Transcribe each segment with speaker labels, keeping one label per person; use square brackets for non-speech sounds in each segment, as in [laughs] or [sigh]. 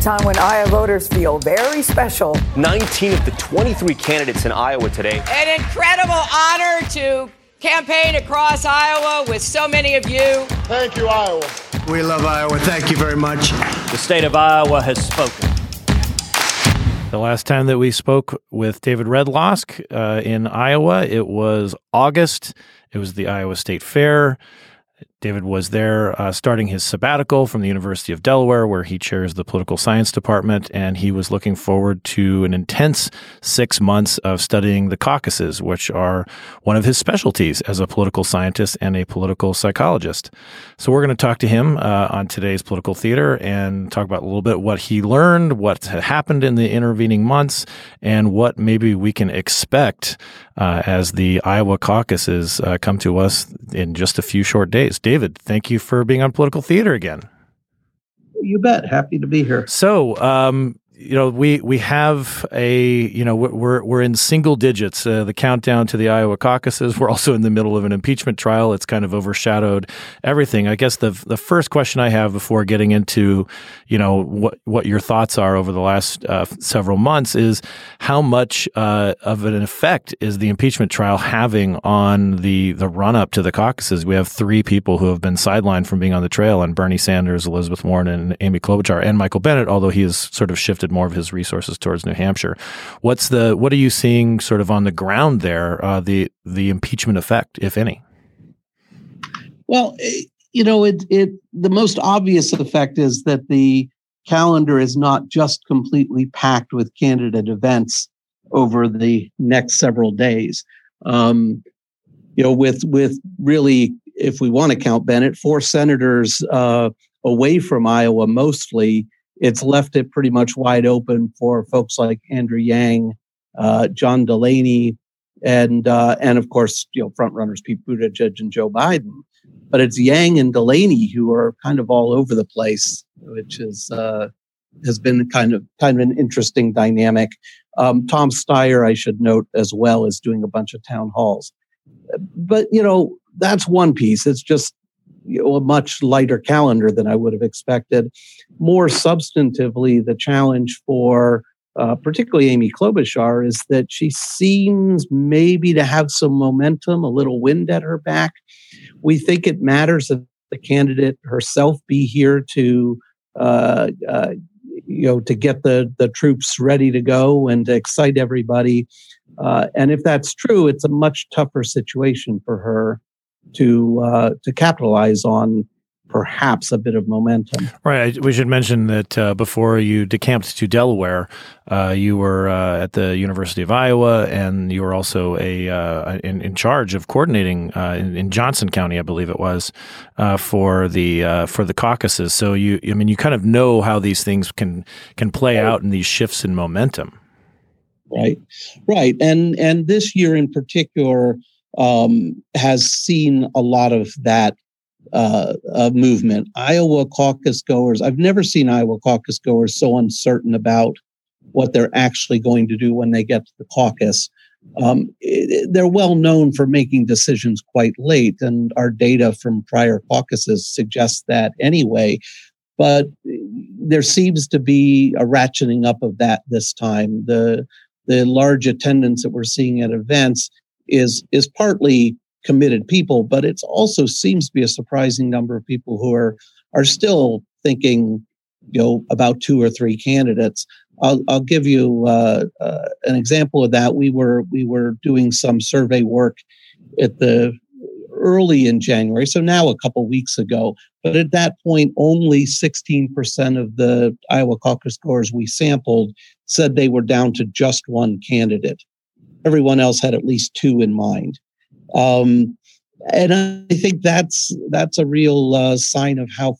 Speaker 1: time when Iowa voters feel very special.
Speaker 2: 19 of the 23 candidates in Iowa today.
Speaker 3: An incredible honor to campaign across Iowa with so many of you.
Speaker 4: Thank you, Iowa.
Speaker 5: We love Iowa. Thank you very much.
Speaker 6: The state of Iowa has spoken.
Speaker 7: The last time that we spoke with David Redlawsk uh, in Iowa, it was August. It was the Iowa State Fair. David was there uh, starting his sabbatical from the University of Delaware, where he chairs the political science department, and he was looking forward to an intense six months of studying the caucuses, which are one of his specialties as a political scientist and a political psychologist. So we're going to talk to him uh, on today's Political Theater and talk about a little bit what he learned, what happened in the intervening months, and what maybe we can expect uh, as the Iowa caucuses uh, come to us in just a few short days. David, thank you for being on Political Theater again.
Speaker 8: You bet. Happy to be here.
Speaker 7: So, um, you know, we we have a you know we're we're in single digits. Uh, the countdown to the Iowa caucuses. [laughs] We're also in the middle of an impeachment trial. It's kind of overshadowed everything. I guess the the first question I have before getting into you know what what your thoughts are over the last uh, several months is how much uh, of an effect is the impeachment trial having on the the run up to the caucuses? We have three people who have been sidelined from being on the trail, and Bernie Sanders, Elizabeth Warren, and Amy Klobuchar, and Michael Bennet, although he has sort of shifted more of his resources towards New Hampshire. What's the what are you seeing sort of on the ground there? Uh, the the impeachment effect, if any.
Speaker 8: Well, eh, you know, it it the most obvious effect is that the calendar is not just completely packed with candidate events over the next several days. Um, you know, with with really, if we want to count Bennet, four senators uh, away from Iowa, mostly it's left it pretty much wide open for folks like Andrew Yang, uh, John Delaney, and uh, and of course, you know, front runners Pete Buttigieg and Joe Biden. But it's Yang and Delaney who are kind of all over the place, which is uh, has been kind of kind of an interesting dynamic. Um, Tom Steyer, I should note as well, is doing a bunch of town halls. But you know, that's one piece. It's just you know, a much lighter calendar than I would have expected. More substantively, the challenge for uh, particularly Amy Klobuchar is that she seems maybe to have some momentum, a little wind at her back. We think it matters that the candidate herself be here to, uh, uh, you know, to get the the troops ready to go and to excite everybody. Uh, and if that's true, it's a much tougher situation for her to uh, to capitalize on perhaps a bit of momentum.
Speaker 7: Right. We should mention that uh, before you decamped to Delaware, uh, you were uh, at the University of Iowa, and you were also a uh, in, in, charge of coordinating uh, in, in, Johnson County, I believe it was, uh, for the for the caucuses. So you, I mean, you kind of know how these things can can play right. out in these shifts in momentum.
Speaker 8: Right. Right. And and this year in particular um, has seen a lot of that uh, uh, movement. Iowa caucus goers, I've never seen Iowa caucus goers so uncertain about what they're actually going to do when they get to the caucus. Um, it, they're well known for making decisions quite late, and our data from prior caucuses suggests that anyway. But there seems to be a ratcheting up of that this time. The the large attendance that we're seeing at events is is partly committed people, but it also seems to be a surprising number of people who are are still thinking, you know, about two or three candidates. I'll, I'll give you uh, uh, an example of that. We were we were doing some survey work at the early in January, so now a couple weeks ago. But at that point, only 16% of the Iowa caucus scores we sampled said they were down to just one candidate everyone else had at least two in mind. Um, and I think that's that's a real uh, sign of how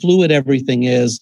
Speaker 8: fluid everything is,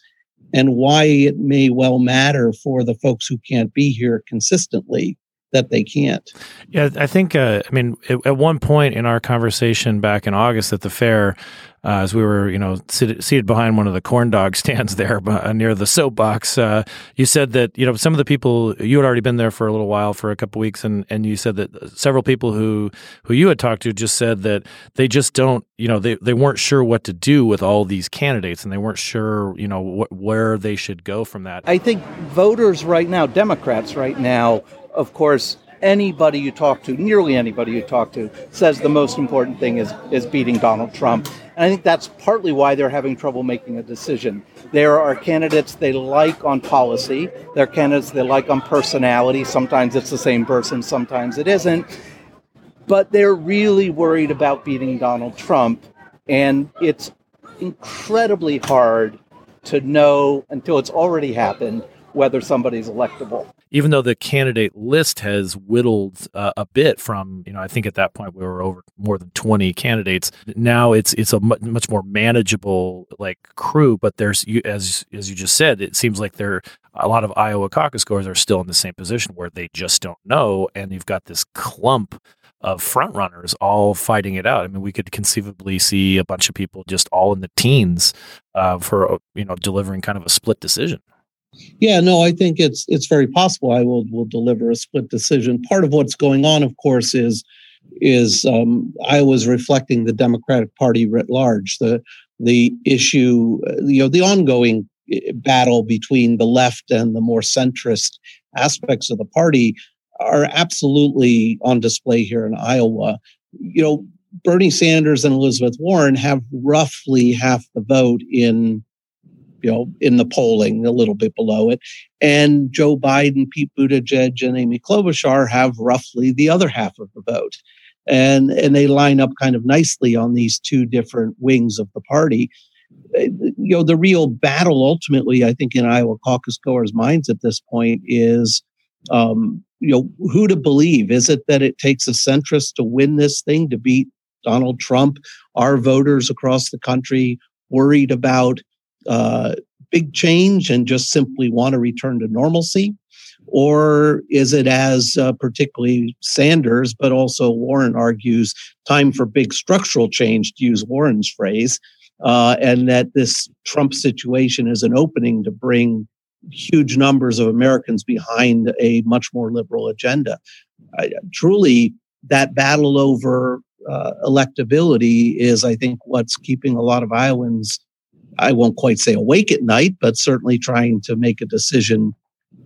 Speaker 8: and why it may well matter for the folks who can't be here consistently. That they can't.
Speaker 7: Yeah, I think. Uh, I mean, at, at, one point in our conversation back in August at the fair, uh, as we were, you know, seated, seated, behind one of the corn dog [laughs] stands there uh, near the soapbox, uh, you said that you know some of the people you had already been there for a little while, for a couple weeks, and and you said that several people who who you had talked to just said that they just don't, you know, they they weren't sure what to do with all these candidates, and they weren't sure, you know, wh- where they should go from that.
Speaker 4: I think voters right now, Democrats right now of course, anybody you talk to, nearly anybody you talk to, says the most important thing is, is beating Donald Trump. And I think that's partly why they're having trouble making a decision. There are candidates they like on policy, there are candidates they like on personality. Sometimes it's the same person, sometimes it isn't. But they're really worried about beating Donald Trump. And it's incredibly hard to know until it's already happened whether somebody's electable
Speaker 7: even though the candidate list has whittled uh, a bit from, you know, I think at that point we were over more than 20 candidates. Now it's it's a much more manageable like crew, but there's as as you just said, it seems like there a lot of Iowa caucus goers are still in the same position where they just don't know and you've got this clump of front runners all fighting it out. I mean, we could conceivably see a bunch of people just all in the teens uh, for you know delivering kind of a split decision.
Speaker 8: Yeah, no, I think it's it's very possible I will will deliver a split decision. Part of what's going on, of course, is is um, Iowa's reflecting the Democratic Party writ large. The the issue, you know, the ongoing eh, battle between the left and the more centrist aspects of the party are absolutely on display here in Iowa. You know, Bernie Sanders and Elizabeth Warren have roughly half the vote in you know, in the polling, a little bit below it. And Joe Biden, Pete Buttigieg, and Amy Klobuchar have roughly the other half of the vote. And, and they line up kind of nicely on these two different wings of the party. Uh, you know, the real battle ultimately, I think, in Iowa caucus goers' minds at this point is, um, you know, who to believe. Is it that it takes a centrist to win this thing, to beat Donald Trump? Are voters across the country worried about uh, big change and just simply want to return to normalcy? Or is it, as uh, particularly Sanders, but also Warren argues, time for big structural change, to use Warren's phrase, uh, and that this Trump situation is an opening to bring huge numbers of Americans behind a much more liberal agenda? I, truly, that battle over uh, electability is, I think, what's keeping a lot of Iowans I won't quite say awake at night, but certainly trying to make a decision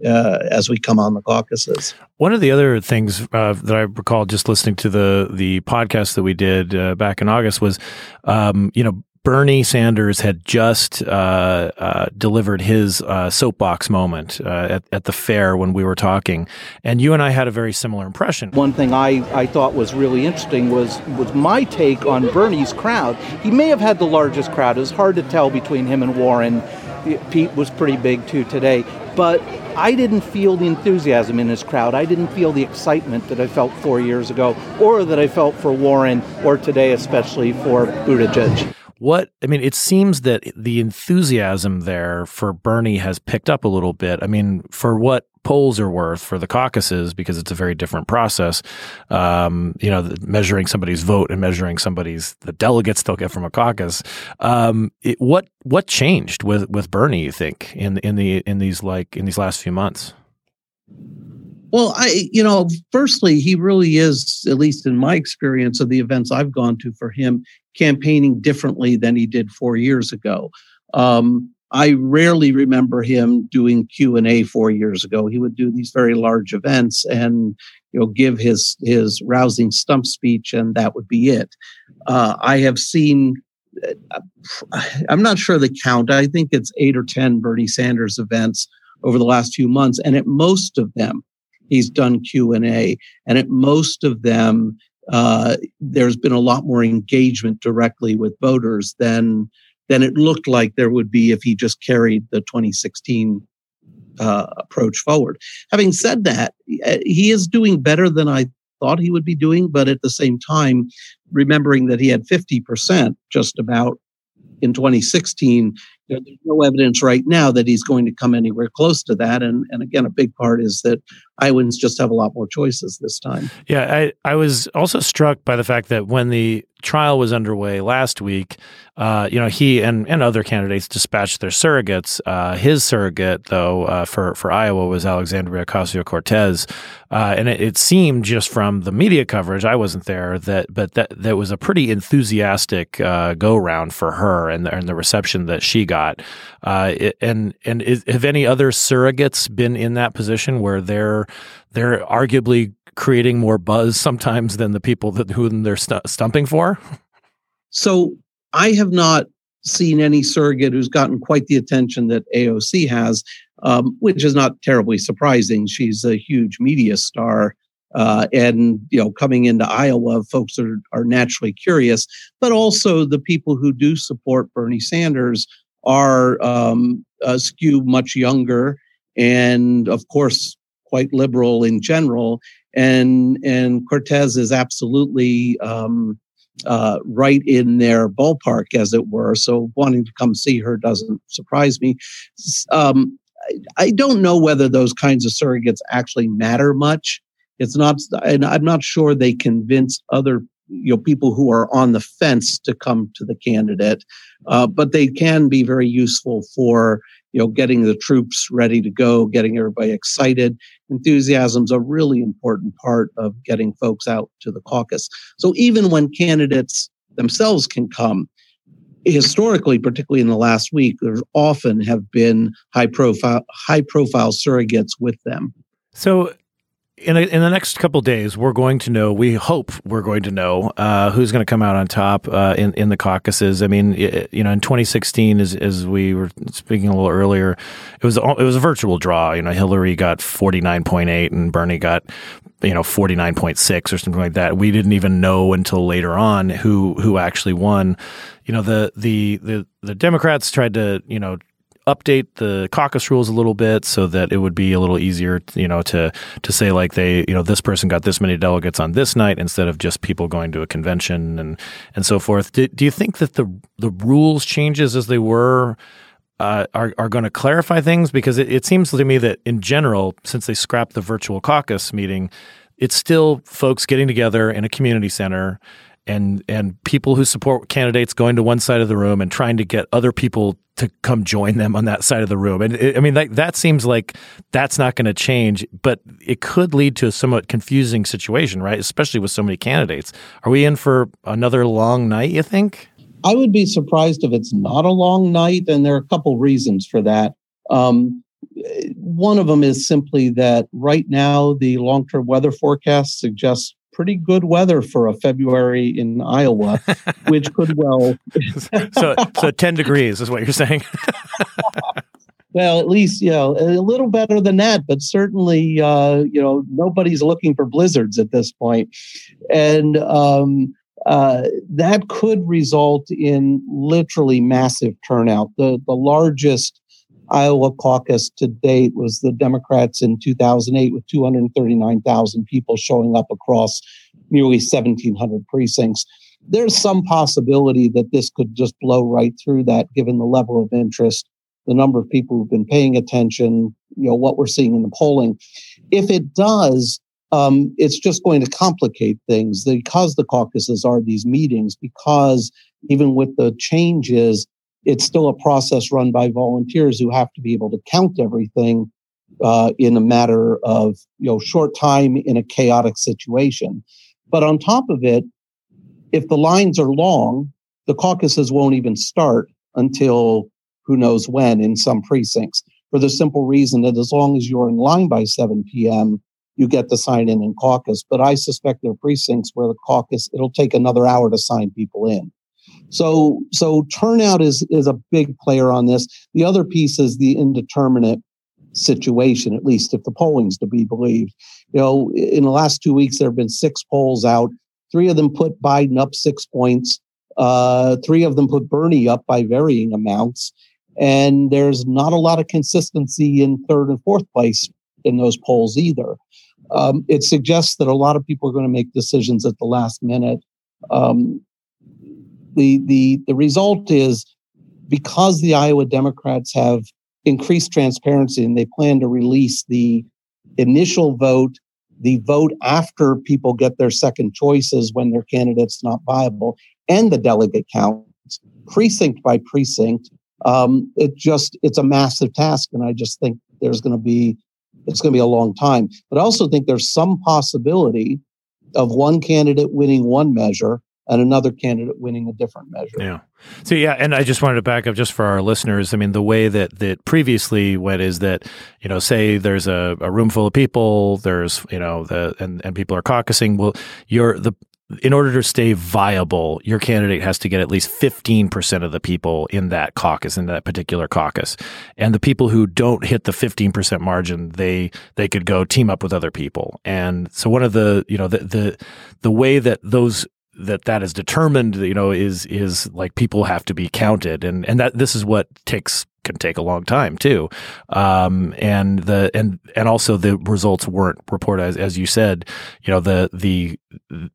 Speaker 8: uh, as we come on the caucuses.
Speaker 7: One of the other things uh, that I recall just listening to the the podcast that we did uh, back in August was, um, you know, Bernie Sanders had just uh, uh, delivered his uh, soapbox moment uh, at, at the fair when we were talking, and you and I had a very similar impression.
Speaker 4: One thing I, I thought was really interesting was was my take on Bernie's crowd. He may have had the largest crowd. It was hard to tell between him and Warren. Pete was pretty big too today, but I didn't feel the enthusiasm in his crowd. I didn't feel the excitement that I felt four years ago, or that I felt for Warren, or today, especially for Buttigieg
Speaker 7: what I mean, it seems that the enthusiasm there for Bernie has picked up a little bit. I mean, for what polls are worth for the caucuses, because it's a very different process. Um, you know, measuring somebody's vote and measuring somebody's the delegates they'll get from a caucus. Um, it, what what changed with with Bernie? You think in in the in these like in these last few months?
Speaker 8: Well, I, you know, firstly, he really is, at least in my experience of the events I've gone to for him, campaigning differently than he did four years ago. Um, I rarely remember him doing Q and A four years ago. He would do these very large events and you know give his his rousing stump speech, and that would be it. Uh, I have seen. Uh, I'm not sure the count. I think it's eight or ten Bernie Sanders events over the last few months, and at most of them, he's done Q and at most of them, uh, there's been a lot more engagement directly with voters than than it looked like there would be if he just carried the 2016 uh, approach forward. Having said that, uh, he is doing better than I thought he would be doing, but at the same time, remembering that he had 50% just about in 2016, there's no evidence right now that he's going to come anywhere close to that. And and again, a big part is that Iowans just have a lot more choices this time.
Speaker 7: Yeah, I, I was also struck by the fact that when the trial was underway last week, uh, you know, he and, and other candidates dispatched their surrogates. Uh, his surrogate, though, uh, for, for Iowa was Alexandria Ocasio Cortez. Uh, and it, it, seemed just from the media coverage, I wasn't there, that but that that was a pretty enthusiastic uh, go round for her and the, and the reception that she got. Uh, it, and and is, have any other surrogates been in that position where they're they're arguably creating more buzz sometimes than the people that who they're st- stumping for?
Speaker 8: So I have not seen any surrogate who's gotten quite the attention that AOC has, um, which is not terribly surprising. She's a huge media star. Uh, and you know, coming into Iowa, folks are are naturally curious, but also the people who do support Bernie Sanders are um, uh, skew much younger, and of course, quite liberal in general. And and Cortez is absolutely um, uh, right in their ballpark, as it were. So wanting to come see her doesn't surprise me. Um, I, don't know whether those kinds of surrogates actually matter much. It's not, and I'm not sure they convince other you know people who are on the fence to come to the candidate, uh, but they can be very useful for you know getting the troops ready to go, getting everybody excited. Enthusiasm's a really important part of getting folks out to the caucus. So even when candidates themselves can come, historically, particularly in the last week, there often have been high profile high profile surrogates with them.
Speaker 7: So in, a, in the next couple days, we're going to know. We hope we're going to know uh, who's going to come out on top uh, in in the caucuses. I mean, you know, in 2016, as as we were speaking a little earlier, it was it was a virtual draw. You know, Hillary got 49.8 and Bernie got you know 49.6 or something like that. We didn't even know until later on who who actually won. You know, the the the the Democrats tried to you know update the caucus rules a little bit so that it would be a little easier, you know, to to say like they, you know, this person got this many delegates on this night instead of just people going to a convention and and so forth. Do, do you think that the the rules changes as they were uh, are are going to clarify things? Because it, it seems to me that in general, since they scrapped the virtual caucus meeting, it's still folks getting together in a community center and and people who support candidates going to one side of the room and trying to get other people to come join them on that side of the room. And it, I mean, that, that seems like that's not going to change, but it could lead to a somewhat confusing situation, right? Especially with so many candidates. Are we in for another long night, you think?
Speaker 8: I would be surprised if it's not a long night. And there are a couple reasons for that. Um, one of them is simply that right now the long term weather forecast suggests pretty good weather for a February in Iowa, [laughs] which could well. [laughs]
Speaker 7: so, so 10 degrees is what you're saying. [laughs]
Speaker 8: well, at least, you know, a little better than that, but certainly, uh, you know, nobody's looking for blizzards at this point. And, um, uh, that could result in literally massive turnout. The the largest Iowa caucus to date was the Democrats in 2008 with 239,000 people showing up across nearly 1,700 precincts. There's some possibility that this could just blow right through that given the level of interest, the number of people who've been paying attention, you know, what we're seeing in the polling. If it does, um, it's just going to complicate things because the caucuses are these meetings, because even with the changes, it's still a process run by volunteers who have to be able to count everything uh, in a matter of you know short time in a chaotic situation. But on top of it, if the lines are long, the caucuses won't even start until who knows when in some precincts. For the simple reason that as long as you're in line by 7 p.m., you get to sign in in caucus. But I suspect there are precincts where the caucus, it'll take another hour to sign people in. So so turnout is is a big player on this. The other piece is the indeterminate situation, at least if the polling's to be believed. You know, in the last two weeks there have been six polls out. Three of them put Biden up six points. Uh, three of them put Bernie up by varying amounts. And there's not a lot of consistency in third and fourth place in those polls either. Um, it suggests that a lot of people are going to make decisions at the last minute. Um, the the the result is because the Iowa Democrats have increased transparency and they plan to release the initial vote, the vote after people get their second choices when their candidate's not viable, and the delegate counts, precinct by precinct. Um, it just it's a massive task, and I just think there's going to be it's going to be a long time. But I also think there's some possibility of one candidate winning one measure and another candidate winning a different measure.
Speaker 7: Yeah. So yeah, and I just wanted to back up just for our listeners. I mean, the way that that previously went is that you know, say there's a, a room full of people, there's you know the and and people are caucusing. Well, you're the in order to stay viable, your candidate has to get at least 15% of the people in that caucus, in that particular caucus. And the people who don't hit the 15% margin, they they could go team up with other people. And so one of the, you know, the the the way that those that that is determined, you know, is is like people have to be counted, and and that this is what takes can take a long time too, um, and the and and also the results weren't reported as as you said, you know, the the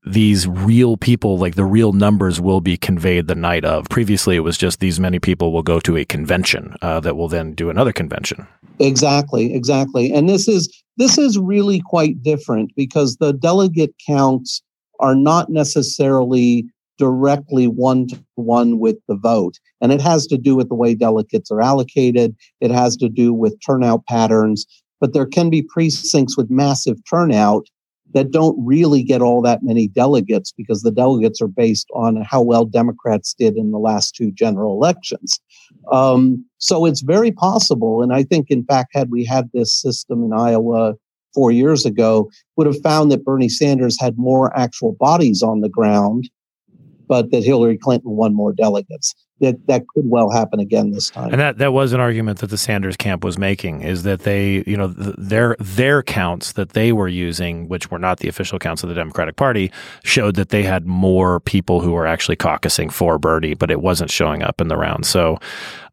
Speaker 7: these real people, like the real numbers, will be conveyed the night of. Previously, it was just these many people will go to a convention uh, that will then do another convention.
Speaker 8: Exactly, exactly, and this is this is really quite different because the delegate counts are not necessarily directly one to one with the vote. And it has to do with the way delegates are allocated, it has to do with turnout patterns. But there can be precincts with massive turnout that don't really get all that many delegates because the delegates are based on how well Democrats did in the last two general elections. Um, so it's very possible. And I think, in fact, had we had this system in Iowa four years ago would have found that Bernie Sanders had more actual bodies on the ground, but that Hillary Clinton won more delegates that that could well happen again this time.
Speaker 7: And that that was an argument that the Sanders camp was making is that they, you know, th- their their counts that they were using, which were not the official counts of the Democratic Party, showed that they had more people who were actually caucusing for Bernie, but it wasn't showing up in the round. So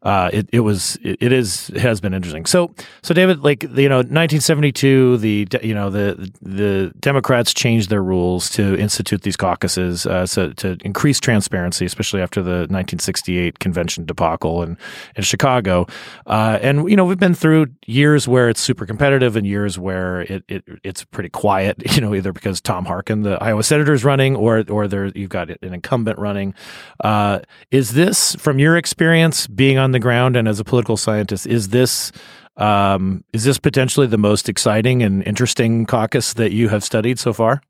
Speaker 7: uh, it it was it, it is it has been interesting. So so David, like you know, 1972, the you know the the Democrats changed their rules to institute these caucuses uh, so to increase transparency, especially after the 1968 convention debacle in, in Chicago. Uh, and, you know, we've been through years where it's super competitive and years where it, it it's pretty quiet, [laughs] you know, either because Tom Harkin, the Iowa senator, is running or, or there you've got an incumbent running. Uh, is this, from your experience being on the ground and as a political scientist, is this um, is this potentially the most exciting and interesting caucus that you have studied so far?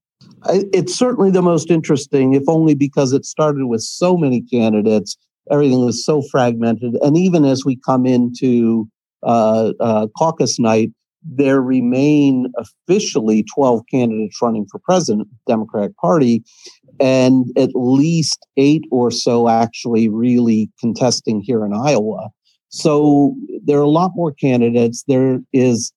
Speaker 8: It's certainly the most interesting, if only because it started with so many candidates everything was so fragmented. And even as we come into uh, uh, caucus night, there remain officially 12 candidates running for president, Democratic Party, and at least eight or so actually really contesting here in Iowa. So there are a lot more candidates. There is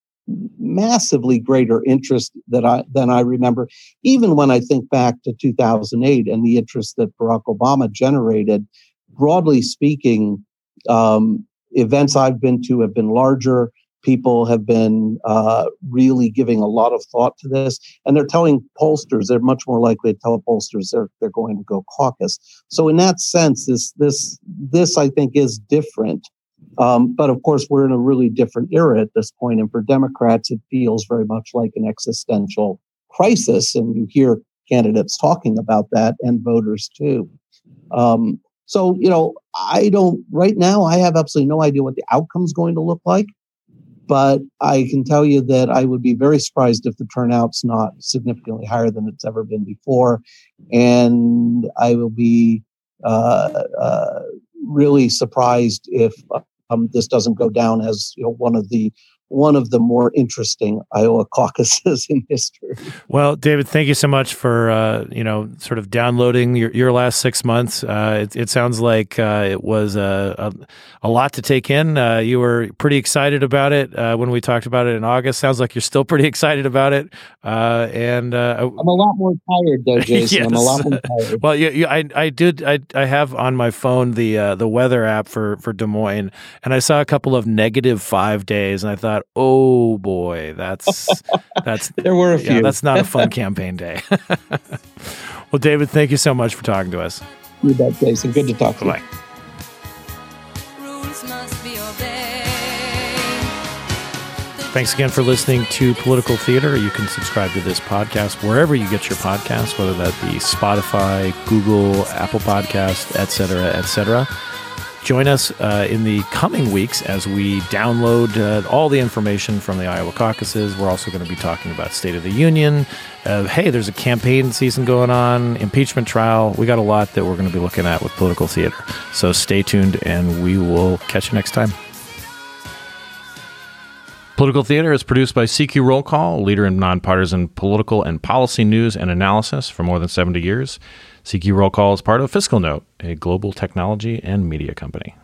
Speaker 8: massively greater interest that I than I remember, even when I think back to 2008 and the interest that Barack Obama generated broadly speaking, um, events I've been to have been larger. People have been uh, really giving a lot of thought to this, and they're telling pollsters they're much more likely to tell pollsters they're they're going to go caucus. So in that sense, this this this I think is different. Um, but of course, we're in a really different era at this point, and for Democrats, it feels very much like an existential crisis, and you hear candidates talking about that and voters too. Um, so, you know, I don't, right now, I have absolutely no idea what the outcome is going to look like. But I can tell you that I would be very surprised if the turnout's not significantly higher than it's ever been before. And I will be uh, uh, really surprised if um, this doesn't go down as you know, one of the one of the more interesting Iowa caucuses [laughs] in history.
Speaker 7: Well, David, thank you so much for uh, you know sort of downloading your, your last six months. Uh, it, it, sounds like uh, it was a, a, a, lot to take in. Uh, you were pretty excited about it uh, when we talked about it in August. Sounds like you're still pretty [laughs] excited about it. Uh, and
Speaker 8: I'm a lot more tired, though, [laughs] Jason. yes. I'm a lot more tired.
Speaker 7: well, you, you, I I did I I have on my phone the the weather app for for Des Moines, and I saw a couple of negative five days, and I thought thought, oh boy, that's [laughs] that's
Speaker 8: there were a few.
Speaker 7: Yeah, that's not a fun [laughs] campaign day. [laughs] well, David, thank you so much for talking to us.
Speaker 8: You bet, Jason. Good to talk to
Speaker 7: Bye.
Speaker 8: you.
Speaker 7: Thanks again for listening to Political Theater. You can subscribe to this podcast wherever you get your podcasts, whether that be Spotify, Google, Apple Podcast, etc., etc. Join us uh, in the coming weeks as we download uh, all the information from the Iowa caucuses. We're also going to be talking about State of the Union. Uh, hey, there's a campaign season going on, impeachment trial. We got a lot that we're going to be looking at with political theater. So stay tuned, and we will catch you next time. Political Theater is produced by CQ Roll Call, leader in nonpartisan political and policy news and analysis for more than 70 years. CQ Roll Call is part of Fiscal Note, a global technology and media company.